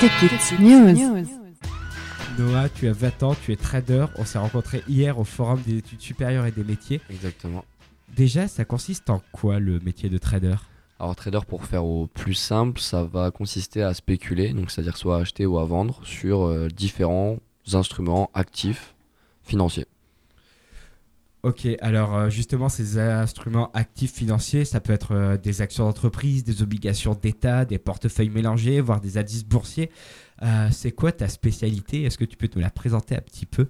News. Noah, tu as 20 ans, tu es trader. On s'est rencontrés hier au Forum des études supérieures et des métiers. Exactement. Déjà, ça consiste en quoi le métier de trader? Alors trader pour faire au plus simple, ça va consister à spéculer, donc c'est-à-dire soit à acheter ou à vendre sur euh, différents instruments actifs financiers. Ok, alors euh, justement, ces instruments actifs financiers, ça peut être euh, des actions d'entreprise, des obligations d'État, des portefeuilles mélangés, voire des indices boursiers. Euh, c'est quoi ta spécialité? Est-ce que tu peux nous la présenter un petit peu?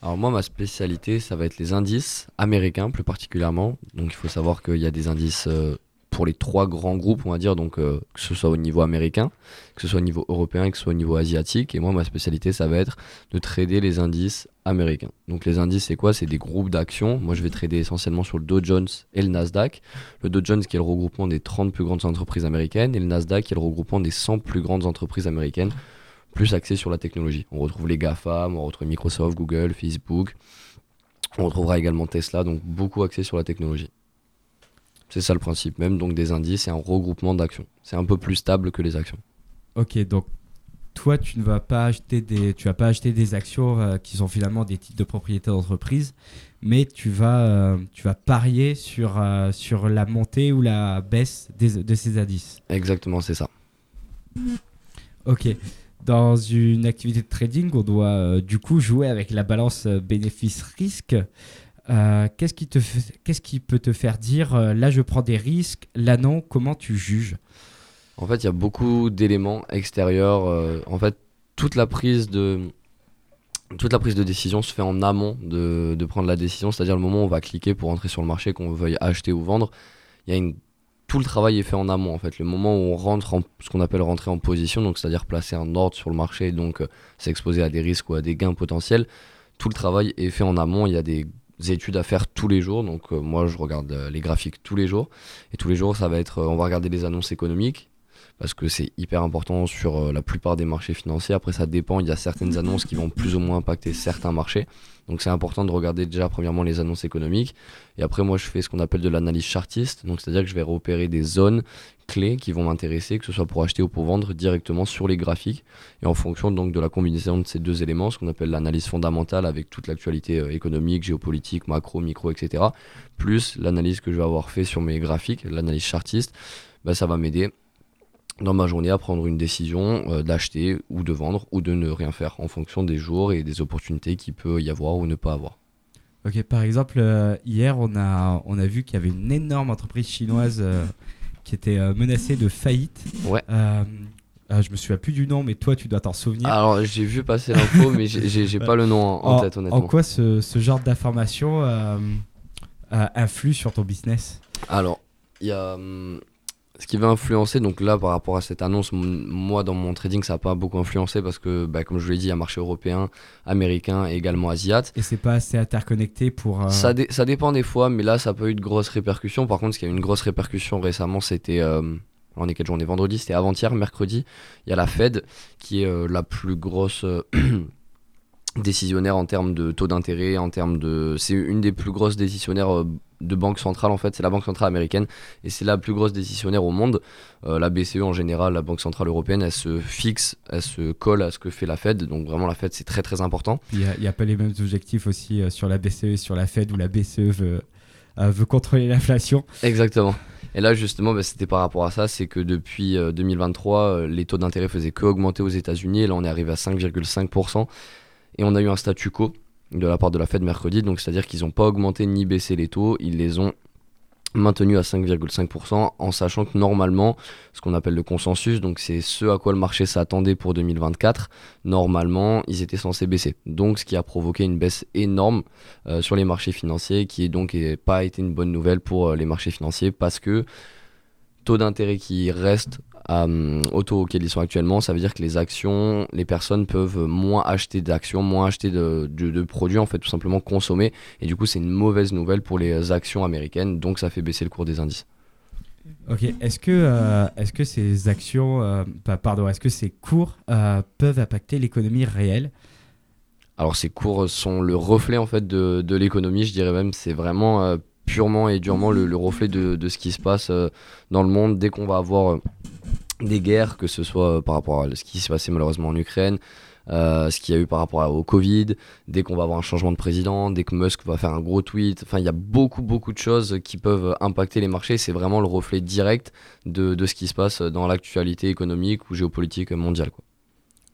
Alors moi, ma spécialité, ça va être les indices américains plus particulièrement. Donc il faut savoir qu'il y a des indices pour les trois grands groupes, on va dire, donc euh, que ce soit au niveau américain, que ce soit au niveau européen que ce soit au niveau asiatique. Et moi, ma spécialité, ça va être de trader les indices américains. Donc les indices, c'est quoi? C'est des groupes d'actions. Moi, je vais trader essentiellement sur le Dow Jones et le Nasdaq. Le Dow Jones qui est le regroupement des 30 plus grandes entreprises américaines et le Nasdaq qui est le regroupement des 100 plus grandes entreprises américaines, plus axées sur la technologie. On retrouve les GAFAM, on retrouve Microsoft, Google, Facebook. On retrouvera également Tesla, donc beaucoup axé sur la technologie. C'est ça le principe même, donc des indices et un regroupement d'actions. C'est un peu plus stable que les actions. Ok, donc toi, tu ne vas pas acheter des, tu vas pas acheter des actions euh, qui sont finalement des titres de propriété d'entreprise, mais tu vas, euh, tu vas parier sur, euh, sur la montée ou la baisse des- de ces indices. Exactement, c'est ça. Ok. Dans une activité de trading, on doit du coup jouer avec la balance bénéfice-risque. Euh, qu'est-ce, qui te qu'est-ce qui peut te faire dire euh, là je prends des risques, là non Comment tu juges? En fait, il y a beaucoup d'éléments extérieurs. euh, en fait, toute la prise de toute la prise de décision se fait en amont de, de prendre la décision, c'est-à-dire le moment où on va cliquer pour entrer sur le marché, qu'on veuille acheter ou vendre. Il y a une tout le travail est fait en amont en fait. Le moment où on rentre en ce qu'on appelle rentrer en position, donc c'est-à-dire placer un ordre sur le marché et donc s'exposer à des risques ou à des gains potentiels, tout le travail est fait en amont. Il y a des études à faire tous les jours. Donc euh, moi je regarde euh, les graphiques tous les jours et tous les jours ça va être euh, on va regarder les annonces économiques parce que c'est hyper important sur euh, la plupart des marchés financiers. Après ça dépend, il y a certaines annonces qui vont plus ou moins impacter certains marchés. Donc c'est important de regarder déjà premièrement les annonces économiques et après moi je fais ce qu'on appelle de l'analyse chartiste. Donc c'est-à-dire que je vais repérer des zones clés qui vont m'intéresser que ce soit pour acheter ou pour vendre directement sur les graphiques et en fonction donc de la combinaison de ces deux éléments, ce qu'on appelle l'analyse fondamentale avec toute l'actualité euh, économique, géopolitique, macro, micro, etc. Plus l'analyse que je vais avoir fait sur mes graphiques, l'analyse chartiste, bah, ça va m'aider dans ma journée à prendre une décision euh, d'acheter ou de vendre ou de ne rien faire en fonction des jours et des opportunités qu'il peut y avoir ou ne pas avoir. Ok, par exemple, euh, hier on a, on a vu qu'il y avait une énorme entreprise chinoise euh, qui était menacée de faillite. Ouais. Euh, je me souviens plus du nom, mais toi tu dois t'en souvenir. Alors j'ai vu passer l'info mais j'ai- pas le nom en, en en, tête en honnêtement. quoi ce, ce genre d'information influe sur ton business? Alors, il y a hum, ce qui va influencer, donc là par rapport à cette annonce, moi dans mon trading ça n'a pas beaucoup influencé parce que bah, comme je vous l'ai dit, il y a marché européen, américain et également asiate. Et c'est pas assez interconnecté pour. euh, Ça, dé- ça dépend des fois, mais là ça n'a pas eu de grosses répercussions. Par contre, ce qui a eu une grosse répercussion récemment, c'était... euh, on est quelle journée Vendredi, c'était avant-hier, mercredi. Il y a la Fed qui est euh, la plus grosse décisionnaire en termes de taux d'intérêt, en termes de... C'est une des plus grosses décisionnaires de banque centrale en fait, c'est la banque centrale américaine et c'est la plus grosse décisionnaire au monde. Euh, la BCE en général, la banque centrale européenne, elle se fixe, elle se colle à ce que fait la Fed. Donc vraiment la Fed c'est très très important. Il n'y a, pas les mêmes objectifs aussi euh, sur la BCE et sur la Fed où la BCE veut, euh, veut contrôler l'inflation. Exactement. Et là, justement, bah, c'était par rapport à ça, c'est que depuis euh, 2023, euh, les taux d'intérêt faisaient que augmenter aux États-Unis. Et là, on est arrivé à 5,5%. Et on a eu un statu quo de la part de la Fed mercredi. Donc, c'est-à-dire qu'ils n'ont pas augmenté ni baissé les taux. Ils les ont maintenus à 5,5% en sachant que normalement, ce qu'on appelle le consensus, donc c'est ce à quoi le marché s'attendait pour 2024, normalement, ils étaient censés baisser. Donc, ce qui a provoqué une baisse énorme euh, sur les marchés financiers, qui est donc pas été une bonne nouvelle pour euh, les marchés financiers parce que taux d'intérêt qui reste à, hum, au taux auquel ils sont actuellement, ça veut dire que les actions, les personnes peuvent moins acheter d'actions, moins acheter de, de- de produits, en fait, tout simplement consommer. Et du coup, c'est une mauvaise nouvelle pour les actions américaines, donc ça fait baisser le cours des indices. Ok, est-ce que, euh, est-ce que ces actions, euh, pardon, est-ce que ces cours euh, peuvent impacter l'économie réelle? Alors ces cours sont le reflet en fait de, de l'économie, je dirais même, c'est vraiment euh, purement et durement le, le reflet de, ce qui se passe euh, dans le monde. Dès qu'on va avoir euh, des guerres, que ce soit par rapport à ce qui s'est passé malheureusement en Ukraine, euh, ce qu'il y a eu par rapport au Covid, dès qu'on va avoir un changement de président, dès que Musk va faire un gros tweet. Enfin, il y a beaucoup, beaucoup de choses qui peuvent impacter les marchés. C'est vraiment le reflet direct de, de, ce qui se passe dans l'actualité économique ou géopolitique mondiale. Quoi.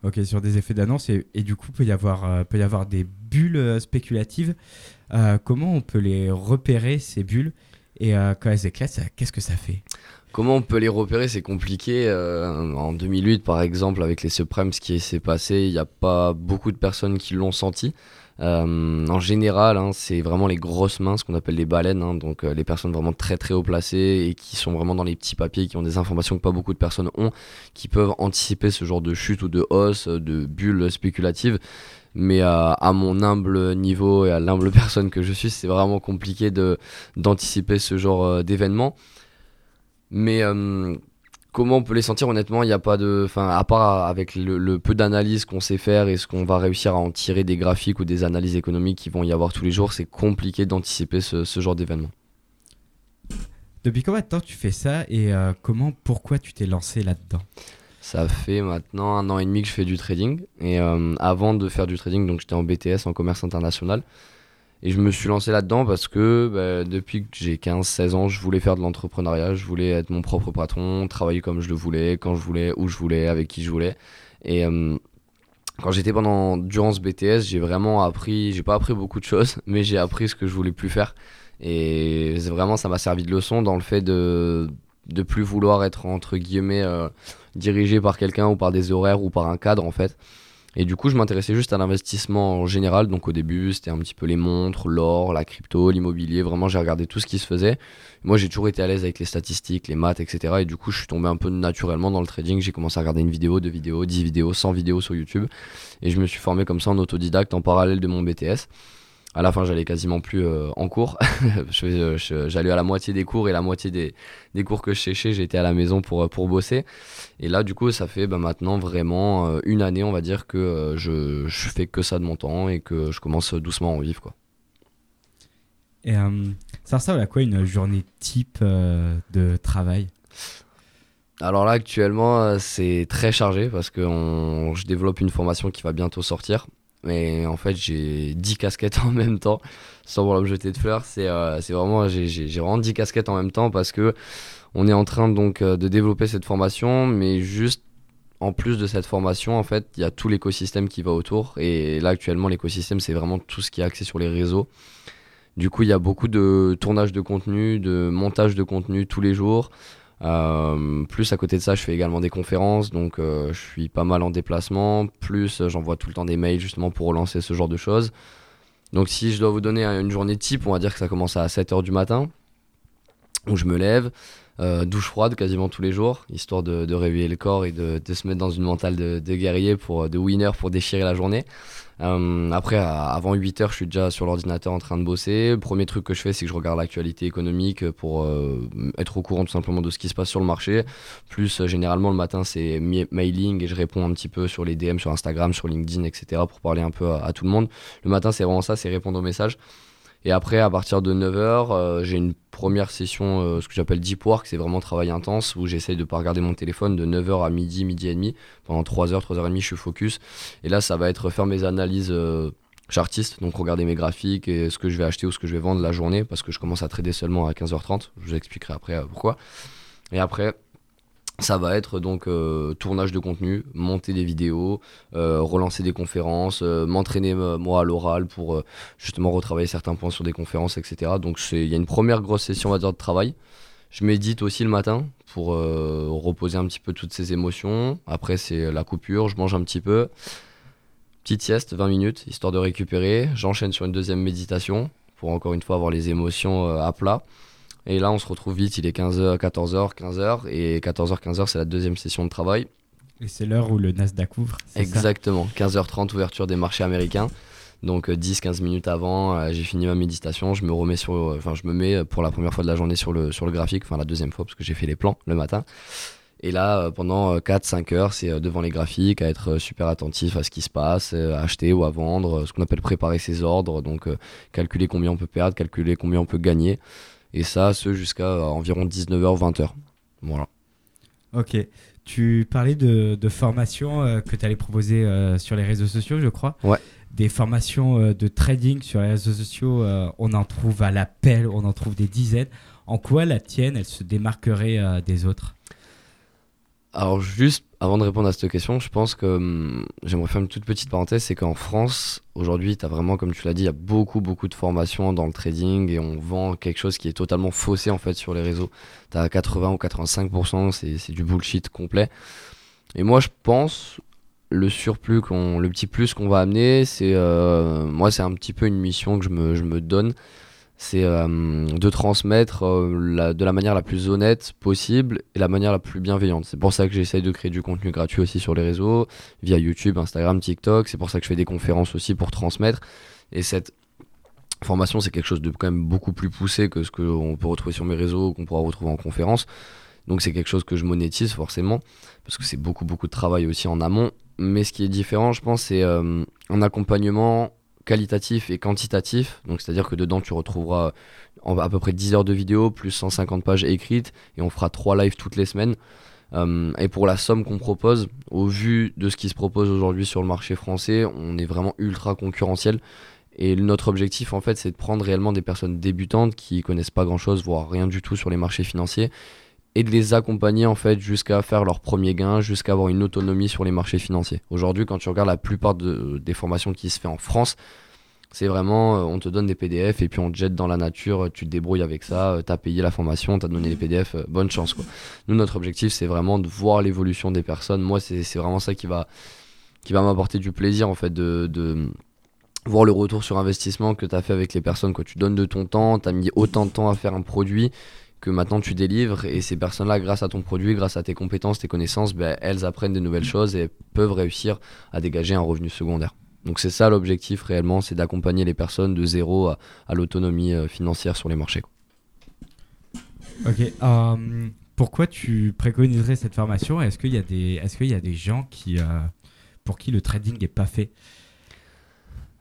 Ok, sur des effets d'annonce, et, du coup, peut y avoir, euh, peut y avoir des bulles euh, spéculatives. Euh, comment on peut les repérer, ces bulles? Et euh, quand elles éclatent, qu'est-ce que ça fait? Comment on peut les repérer? C'est compliqué. Euh, en 2008, par exemple, avec les Supremes, ce qui s'est passé, il n'y a pas beaucoup de personnes qui l'ont senti. Euh, en général, hein, c'est vraiment les grosses mains, ce qu'on appelle les baleines, hein, donc euh, les personnes vraiment très très haut placées et qui sont vraiment dans les petits papiers, qui ont des informations que pas beaucoup de personnes ont, qui peuvent anticiper ce genre de chute ou de hausse, de bulles spéculatives. Mais à, mon humble niveau et à l'humble personne que je suis, c'est vraiment compliqué d'anticiper ce genre d'événement. Mais euh, comment on peut les sentir honnêtement? Il n'y a pas de enfin à part avec le, le peu d'analyse qu'on sait faire et ce qu'on va réussir à en tirer des graphiques ou des analyses économiques qui vont y avoir tous les jours c'est compliqué d'anticiper ce, ce, genre d'événement. Depuis combien de temps tu fais ça et euh, comment pourquoi tu t'es lancé là dedans ça fait maintenant un an et demi que je fais du trading et euh, avant de faire du trading donc j'étais en BTS en commerce international et je me suis lancé là-dedans parce que bah, depuis que j'ai 15-16 ans, je voulais faire de l'entrepreneuriat, je voulais être mon propre patron, travailler comme je le voulais, quand je voulais, où je voulais, avec qui je voulais. Et euh, quand j'étais pendant durant ce BTS, j'ai vraiment appris, j'ai pas appris beaucoup de choses, mais j'ai appris ce que je voulais plus faire. Et vraiment, ça m'a servi de leçon dans le fait de de plus vouloir être entre guillemets euh, dirigé par quelqu'un ou par des horaires ou par un cadre en fait et du coup, je m'intéressais juste à l'investissement en général. Donc au début, c'était un petit peu les montres, l'or, la crypto, l'immobilier. Vraiment, j'ai regardé tout ce qui se faisait. Moi, j'ai toujours été à l'aise avec les statistiques, les maths, etc. Et du coup, je suis tombé un peu naturellement dans le trading. J'ai commencé à regarder une vidéo, deux vidéos, dix vidéos, 100 vidéos sur YouTube. Et je me suis formé comme ça en autodidacte en parallèle de mon BTS à la fin, j'allais quasiment plus euh, en cours. Euh, j'allais à la moitié des cours et la moitié des, des cours que je séchais, j'étais à la maison pour, euh, pour bosser. Et là, du coup, ça fait bah, maintenant vraiment une année, on va dire, que je, je fais que ça de mon temps et que je commence doucement à en vivre. Quoi. Et ça ressemble à quoi une journée type de travail? Alors là, actuellement, c'est très chargé parce que on, je développe une formation qui va bientôt sortir. Mais en fait, j'ai 10 casquettes en même temps, sans vouloir me jeter de fleurs. C'est euh, vraiment, j'ai vraiment 10 casquettes en même temps parce que on est en train donc euh, de développer cette formation, mais juste en plus de cette formation, en fait, il y a tout l'écosystème qui va autour. Et là, actuellement, l'écosystème, c'est vraiment tout ce qui est axé sur les réseaux. Du coup, il y a beaucoup de tournage de contenu, de montage de contenu tous les jours. Euh, plus à côté de ça, je fais également des conférences, donc euh, je suis pas mal en déplacement. Plus euh, j'envoie tout le temps des mails justement pour relancer ce genre de choses. Donc si je dois vous donner une journée type, on va dire que ça commence à 7h du matin, où je me lève, douche froide quasiment tous les jours, histoire de, réveiller le corps et de, se mettre dans une mentale de, de guerrier, pour, de winner pour déchirer la journée. Euh, après, avant 8 heures, je suis déjà sur l'ordinateur en train de bosser. Le premier truc que je fais, c'est que je regarde l'actualité économique pour euh, être au courant tout simplement de ce qui se passe sur le marché. Plus, euh, généralement, le matin, c'est mailing et je réponds un petit peu sur les DM sur Instagram, sur LinkedIn, etc. pour parler un peu à tout le monde. Le matin, c'est vraiment ça, c'est répondre aux messages. Et après, à partir de 9h, euh, j'ai une première session, euh, ce que j'appelle deep work, c'est vraiment travail intense, où j'essaye de ne pas regarder mon téléphone de 9h à midi, midi et demi. Pendant 3h, 3h30, je suis focus. Et là, ça va être faire mes analyses euh, chartistes, donc regarder mes graphiques et ce que je vais acheter ou ce que je vais vendre la journée, parce que je commence à trader seulement à 15h30. Je vous expliquerai après pourquoi. Et après, ça va être donc euh, tournage de contenu, monter des vidéos, euh, relancer des conférences, euh, m'entraîner moi à l'oral pour justement retravailler certains points sur des conférences, etc. Donc il y a une première grosse session va dire, de travail. Je médite aussi le matin pour reposer un petit peu toutes ces émotions. Après c'est la coupure, je mange un petit peu. Petite sieste, 20 minutes, histoire de récupérer. J'enchaîne sur une deuxième méditation pour encore une fois avoir les émotions à plat. Et là, on se retrouve vite, il est 15h, 14h, 15h. Et 14h, 15h, c'est la deuxième session de travail. Et c'est l'heure où le Nasdaq ouvre Exactement. 15h30, ouverture des marchés américains. Donc 10-15 euh, minutes avant, euh, j'ai fini ma méditation, je me remets sur, euh, enfin je me mets pour la première fois de la journée sur le, sur le graphique, enfin la deuxième fois parce que j'ai fait les plans le matin. Et là, pendant 4-5 heures, c'est devant les graphiques, à être super attentif à ce qui se passe, à acheter ou à vendre, ce qu'on appelle préparer ses ordres, donc calculer combien on peut perdre, calculer combien on peut gagner. Et ça, ce jusqu'à environ 19h, 20h. Voilà. Ok. Tu parlais de, de formations euh, que tu allais proposer euh, sur les réseaux sociaux, je crois. Ouais. Des formations euh, de trading sur les réseaux sociaux, euh, on en trouve à l'appel, on en trouve des dizaines. En quoi la tienne, elle se démarquerait euh, des autres? Alors juste avant de répondre à cette question, je pense que hum, j'aimerais faire une toute petite parenthèse, c'est qu'en France, aujourd'hui, tu as vraiment, comme tu l'as dit, il y a beaucoup, beaucoup de formations dans le trading et on vend quelque chose qui est totalement faussé en fait sur les réseaux. Tu as 80 ou 85%, c'est du bullshit complet. Et moi, je pense, le surplus, le petit plus qu'on va amener, c'est euh, moi, c'est un petit peu une mission que je me, je me donne. C'est euh, de transmettre euh, de la manière la plus honnête possible et la manière la plus bienveillante. C'est pour ça que j'essaye de créer du contenu gratuit aussi sur les réseaux, via YouTube, Instagram, TikTok. C'est pour ça que je fais des conférences aussi pour transmettre. Et cette formation, c'est quelque chose de quand même beaucoup plus poussé que ce qu'on peut retrouver sur mes réseaux, qu'on pourra retrouver en conférence. Donc c'est quelque chose que je monétise forcément, parce que c'est beaucoup beaucoup de travail aussi en amont. Mais ce qui est différent, je pense, c'est euh, un accompagnement qualitatif et quantitatif. Donc c'est-à-dire que dedans, tu retrouveras à peu près 10 heures de vidéo, plus 150 pages écrites, et on fera 3 lives toutes les semaines. Euh, et pour la somme qu'on propose, au vu de ce qui se propose aujourd'hui sur le marché français, on est vraiment ultra concurrentiel. Et notre objectif, en fait, c'est de prendre réellement des personnes débutantes qui connaissent pas grand-chose, voire rien du tout sur les marchés financiers, et de les accompagner, en fait, jusqu'à faire leur premier gain, jusqu'à avoir une autonomie sur les marchés financiers. Aujourd'hui, quand tu regardes la plupart de- des formations qui se fait en France, c'est vraiment, euh, on te donne des PDF et puis on te jette dans la nature, tu te débrouilles avec ça, euh, t'as payé la formation, t'as donné les PDF, euh, bonne chance quoi. Nous, notre objectif, c'est vraiment de voir l'évolution des personnes. Moi, c'est c'est vraiment ça qui va, qui va m'apporter du plaisir en fait de, de voir le retour sur investissement que tu as fait avec les personnes. Quoi. Tu donnes de ton temps, tu as mis autant de temps à faire un produit que maintenant tu délivres et ces personnes-là, grâce à ton produit, grâce à tes compétences, tes connaissances, ben, elles apprennent des nouvelles choses et peuvent réussir à dégager un revenu secondaire. Donc c'est ça l'objectif réellement, c'est d'accompagner les personnes de zéro à, à l'autonomie euh, financière sur les marchés. Ok. euh, pourquoi tu préconiserais cette formation? Est-ce qu'il y, a des- est-ce qu'il y a des gens qui, euh, pour qui le trading n'est pas fait?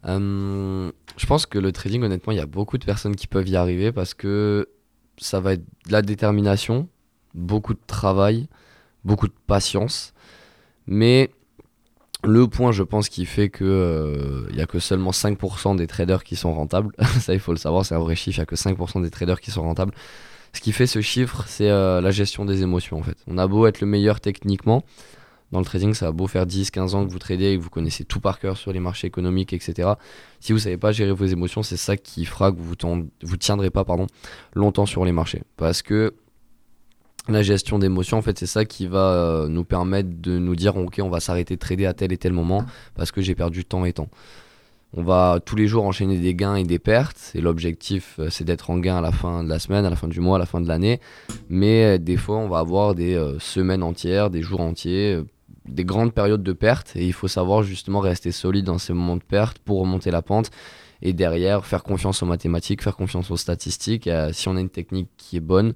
Je pense que le trading, honnêtement, il y a beaucoup de personnes qui peuvent y arriver parce que ça va être de la détermination, beaucoup de travail, beaucoup de patience. Mais le point, je pense, qui fait que euh, il y a que seulement 5% des traders qui sont rentables, ça il faut le savoir, c'est un vrai chiffre, il n'y a que 5% des traders qui sont rentables. Ce qui fait ce chiffre, c'est euh, la gestion des émotions en fait. On a beau être le meilleur techniquement, dans le trading, ça a beau faire 10-15 ans que vous tradez et que vous connaissez tout par cœur sur les marchés économiques, etc. Si vous savez pas gérer vos émotions, c'est ça qui fera que vous ne vous tiendrez pas pardon, longtemps sur les marchés. Parce que la gestion d'émotions, en fait, c'est ça qui va euh, nous permettre de nous dire ok, on va s'arrêter de trader à tel et tel moment parce que j'ai perdu temps et temps. On va tous les jours enchaîner des gains et des pertes. Et l'objectif, euh, c'est d'être en gain à la fin de la semaine, à la fin du mois, à la fin de l'année. Mais euh, des fois, on va avoir des semaines entières, des jours entiers, des grandes périodes de perte. Et il faut savoir justement rester solide dans ces moments de perte pour remonter la pente. Et derrière, faire confiance aux mathématiques, faire confiance aux statistiques. Euh, si on a une technique qui est bonne,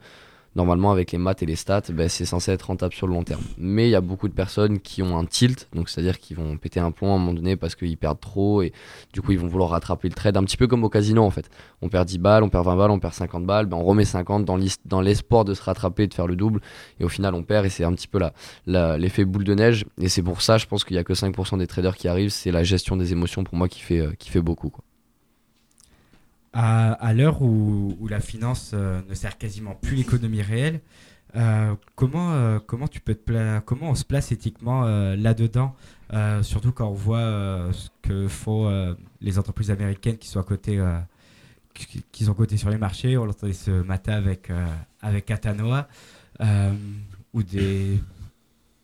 normalement avec les maths et les stats, ben, c'est censé être rentable sur le long terme. Mais il y a beaucoup de personnes qui ont un tilt, donc c'est-à-dire qu'ils vont péter un plomb à un moment donné parce qu'ils perdent trop et du coup ils vont vouloir rattraper le trade, un petit peu comme au casino en fait. On perd 10 balles, on perd 20 balles, on perd 50 balles, ben, on remet 50 dans l'espoir de se rattraper, de faire le double et au final on perd et c'est un petit peu l'effet boule de neige et c'est pour ça je pense qu'il y a que 5% des traders qui arrivent, c'est la gestion des émotions pour moi qui fait, euh, beaucoup. À, l'heure où, la finance euh, ne sert quasiment plus l'économie réelle, euh, comment, euh, comment, tu peux te comment on se place éthiquement là-dedans Surtout quand on voit ce que font les entreprises américaines qui sont, à côté, qui, sont sur les marchés. On l'entendait ce matin avec, avec Atanoa, ou des,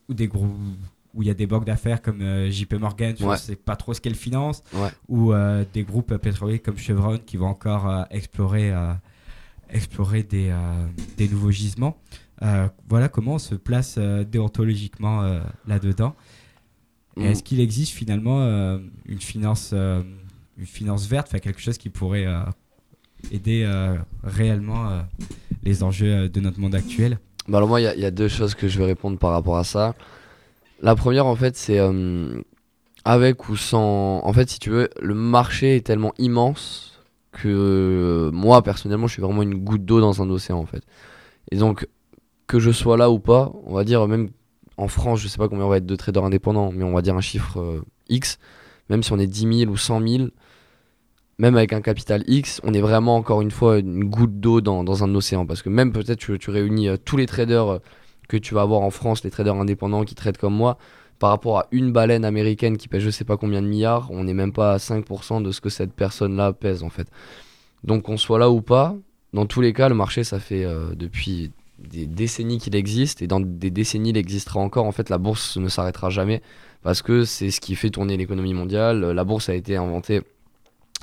ou des groupes où il y a des banques d'affaires comme euh, JP Morgan, je ne Ouais. sais pas trop ce qu'elles financent, Ouais. ou euh, des groupes pétroliers comme Chevron qui vont encore euh, explorer, euh, explorer des, euh, des nouveaux gisements. Euh, voilà comment on se place euh, déontologiquement euh, là-dedans. Mm. Est-ce qu'il existe finalement euh, une, finance, euh, une finance verte, quelque chose qui pourrait euh, aider euh, réellement euh, les enjeux euh, de notre monde actuel? Bah alors moi, il y, y a deux choses que je vais répondre par rapport à ça. La première, en fait, c'est euh, avec ou sans... En fait, si tu veux, le marché est tellement immense que euh, moi, personnellement, je suis vraiment une goutte d'eau dans un océan, en fait. Et donc, que je sois là ou pas, on va dire même en France, je sais pas combien on va être de traders indépendants, mais on va dire un chiffre euh, X, même si on est 10 000 ou 100 000, même avec un capital X, on est vraiment encore une fois une goutte d'eau dans, un océan. Parce que même peut-être tu, réunis tous les traders que tu vas avoir en France, les traders indépendants qui traitent comme moi, par rapport à une baleine américaine qui pèse je sais pas combien de milliards, on n'est même pas à 5% de ce que cette personne-là pèse en fait. Donc qu'on soit là ou pas, dans tous les cas, le marché, ça fait euh, depuis des décennies qu'il existe et dans des décennies il existera encore. En fait, la bourse ne s'arrêtera jamais parce que c'est ce qui fait tourner l'économie mondiale. La bourse a été inventée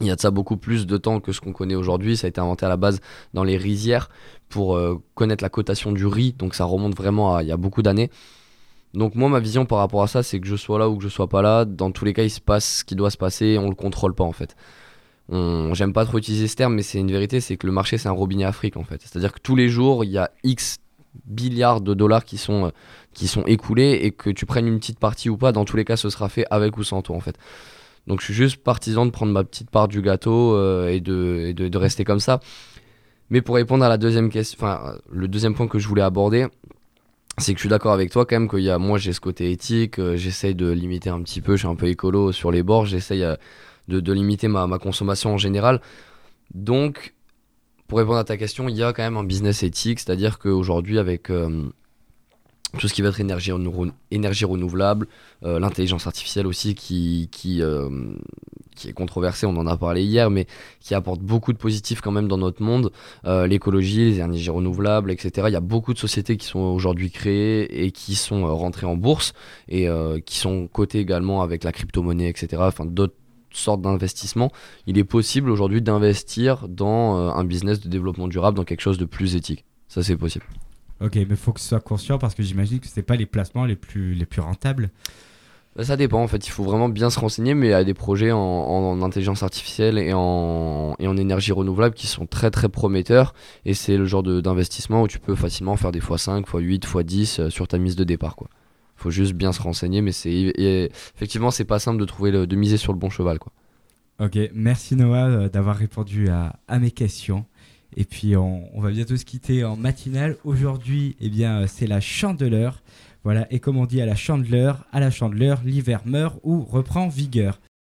il y a de ça beaucoup plus de temps que ce qu'on connaît aujourd'hui. Ça a été inventé à la base dans les rizières pour euh, connaître la cotation du riz. Donc ça remonte vraiment à il y a beaucoup d'années. Donc moi ma vision par rapport à ça c'est que je sois là ou que je sois pas là, dans tous les cas il se passe ce qui doit se passer et on le contrôle pas en fait. J'aime pas trop utiliser ce terme mais c'est une vérité, c'est que le marché c'est un robinet Afrique en fait. C'est-à-dire que tous les jours il y a X milliards de dollars qui sont, euh, qui sont écoulés et que tu prennes une petite partie ou pas, dans tous les cas ce sera fait avec ou sans toi en fait. Donc je suis juste partisan de prendre ma petite part du gâteau euh, et, de, de, de, rester comme ça. Mais pour répondre à la deuxième question, enfin le deuxième point que je voulais aborder, c'est que je suis d'accord avec toi quand même qu'il y a moi j'ai ce côté éthique euh, j'essaye de limiter un petit peu je suis un peu écolo sur les bords j'essaye euh, de, limiter ma, ma, consommation en général donc pour répondre à ta question il y a quand même un business éthique c'est à dire qu'aujourd'hui avec euh, tout ce qui va être énergie, énergie renouvelable, euh, l'intelligence artificielle aussi qui, qui, euh, qui est controversée, on en a parlé hier, mais qui apporte beaucoup de positifs quand même dans notre monde, euh, l'écologie, les énergies renouvelables, etc. Il y a beaucoup de sociétés qui sont aujourd'hui créées et qui sont rentrées en bourse et qui sont cotées également avec la crypto-monnaie, etc. Enfin, d'autres sortes d'investissements. Il est possible aujourd'hui d'investir dans un business de développement durable, dans quelque chose de plus éthique. Ça, c'est possible. Ok, mais il faut que tu sois conscient parce que j'imagine que ce pas les placements les plus, les plus rentables. Bah, ça dépend en fait, il faut vraiment bien se renseigner, mais il y a des projets en, intelligence artificielle et en, et en, énergie renouvelable qui sont très très prometteurs et c'est le genre d'investissement où tu peux facilement faire des x5, x8, x10 sur ta mise de départ. quoi. faut juste bien se renseigner, mais c'est effectivement c'est pas simple de, trouver le, de miser sur le bon cheval. quoi. Ok, merci Noah euh, d'avoir répondu à, à mes questions. Et puis on, va bientôt se quitter en matinale. Aujourd'hui, eh bien, euh, c'est la chandeleur. Voilà, et comme on dit à la chandeleur, à la chandeleur, l'hiver meurt ou reprend vigueur.